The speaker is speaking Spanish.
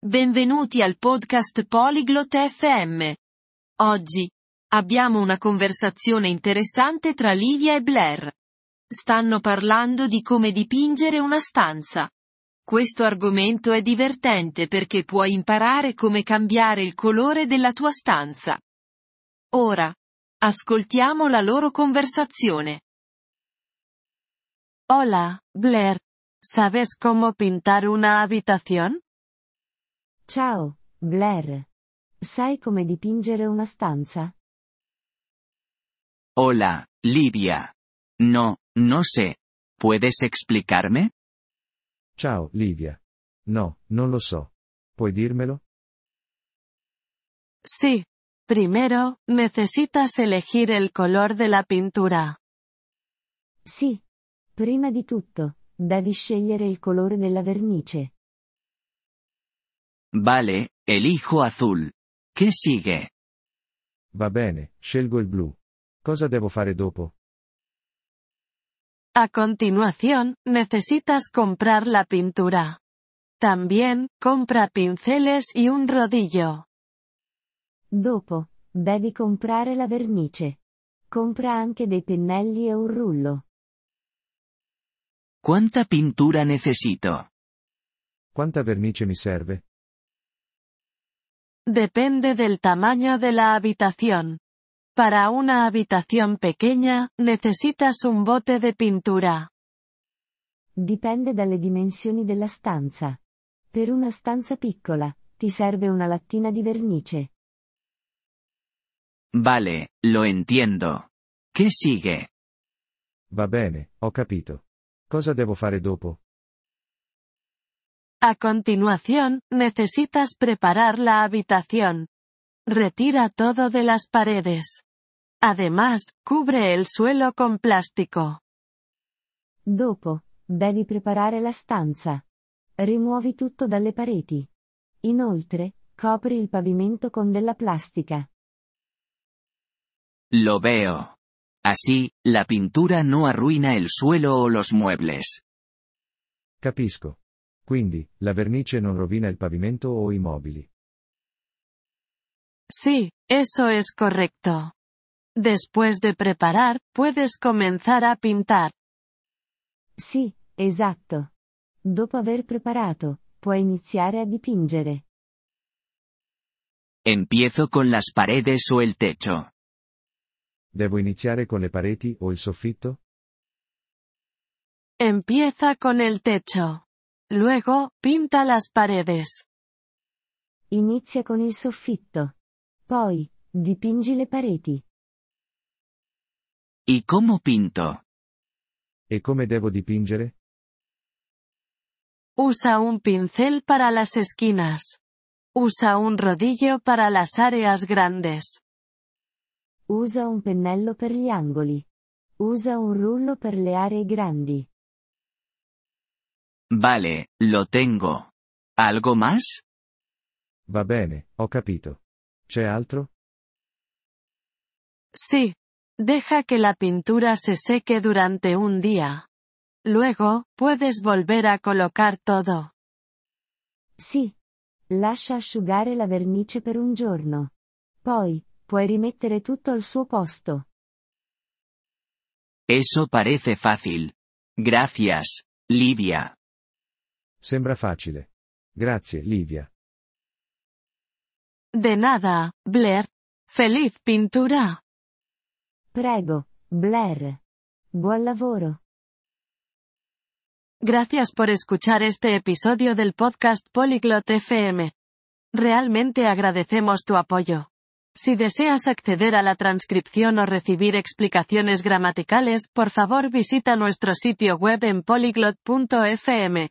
Benvenuti al podcast Polyglot FM. Oggi abbiamo una conversazione interessante tra Livia e Blair. Stanno parlando di come dipingere una stanza. Questo argomento è divertente perché puoi imparare come cambiare il colore della tua stanza. Ora, ascoltiamo la loro conversazione. Hola, Blair. ¿Sabes cómo pintar una habitación? Ciao, Blair. Sai come dipingere una stanza? Hola, Livia. No, no sé. ¿Puedes explicarme? Ciao, Livia. No, non lo so. ¿Puoi dirmelo? Sí. Primero, necesitas elegir el color de la pintura. Sì. Prima di tutto, devi scegliere il colore della vernice. Vale, elijo azul. ¿Qué sigue? Va bene, scelgo il blu. Cosa devo fare dopo? A continuación, necesitas comprar la pintura. También, compra pinceles y un rodillo. Dopo, devi comprare la vernice. Compra anche dei pennelli e un rullo. ¿Cuánta pintura necesito? Quanta vernice mi serve? Depende del tamaño de la habitación. Para una habitación pequeña, necesitas un bote de pintura. Dipende dalle dimensioni della stanza. Per una stanza piccola, ti serve una lattina di vernice. Vale, lo entiendo. ¿Qué sigue? Va bene, ho capito. Cosa devo fare dopo? A continuación, necesitas preparar la habitación. Retira todo de las paredes. Además, cubre el suelo con plástico. Dopo, devi preparare la stanza. Rimuovi tutto dalle pareti. Inoltre, copri il pavimento con della plastica. Lo veo. Así, la pintura no arruina el suelo o los muebles. Capisco. Quindi, la vernice non rovina il pavimento o i mobili. Sí, eso es correcto. Después de preparar, puedes comenzar a pintar. Sì, esatto. Dopo aver preparato, puoi iniziare a dipingere. Empiezo con las paredes o el techo. Devo iniziare con le pareti o il soffitto? Empieza con el techo. Luego, pinta las paredes. Inizia con il soffitto. Poi, dipingi le pareti. ¿Y cómo pinto? E come devo dipingere? Usa un pincel para las esquinas. Usa un rodillo para las áreas grandes. Usa un pennello per gli angoli. Usa un rullo per le aree grandi. Vale, lo tengo. ¿Algo más? Va bene, ho capito. C'è altro? Sí. Deja que la pintura se seque durante un día. Luego, puedes volver a colocar todo. Sì. Lascia asciugare la vernice per un giorno. Poi, puoi rimettere tutto al suo posto. Eso parece fácil. Gracias, Livia. Sembra facile. Grazie, Livia. De nada, Blair. Feliz pintura. Prego, Blair. Buon lavoro. Gracias por escuchar este episodio del podcast Polyglot FM. Realmente agradecemos tu apoyo. Si deseas acceder a la transcripción o recibir explicaciones gramaticales, por favor visita nuestro sitio web en polyglot.fm.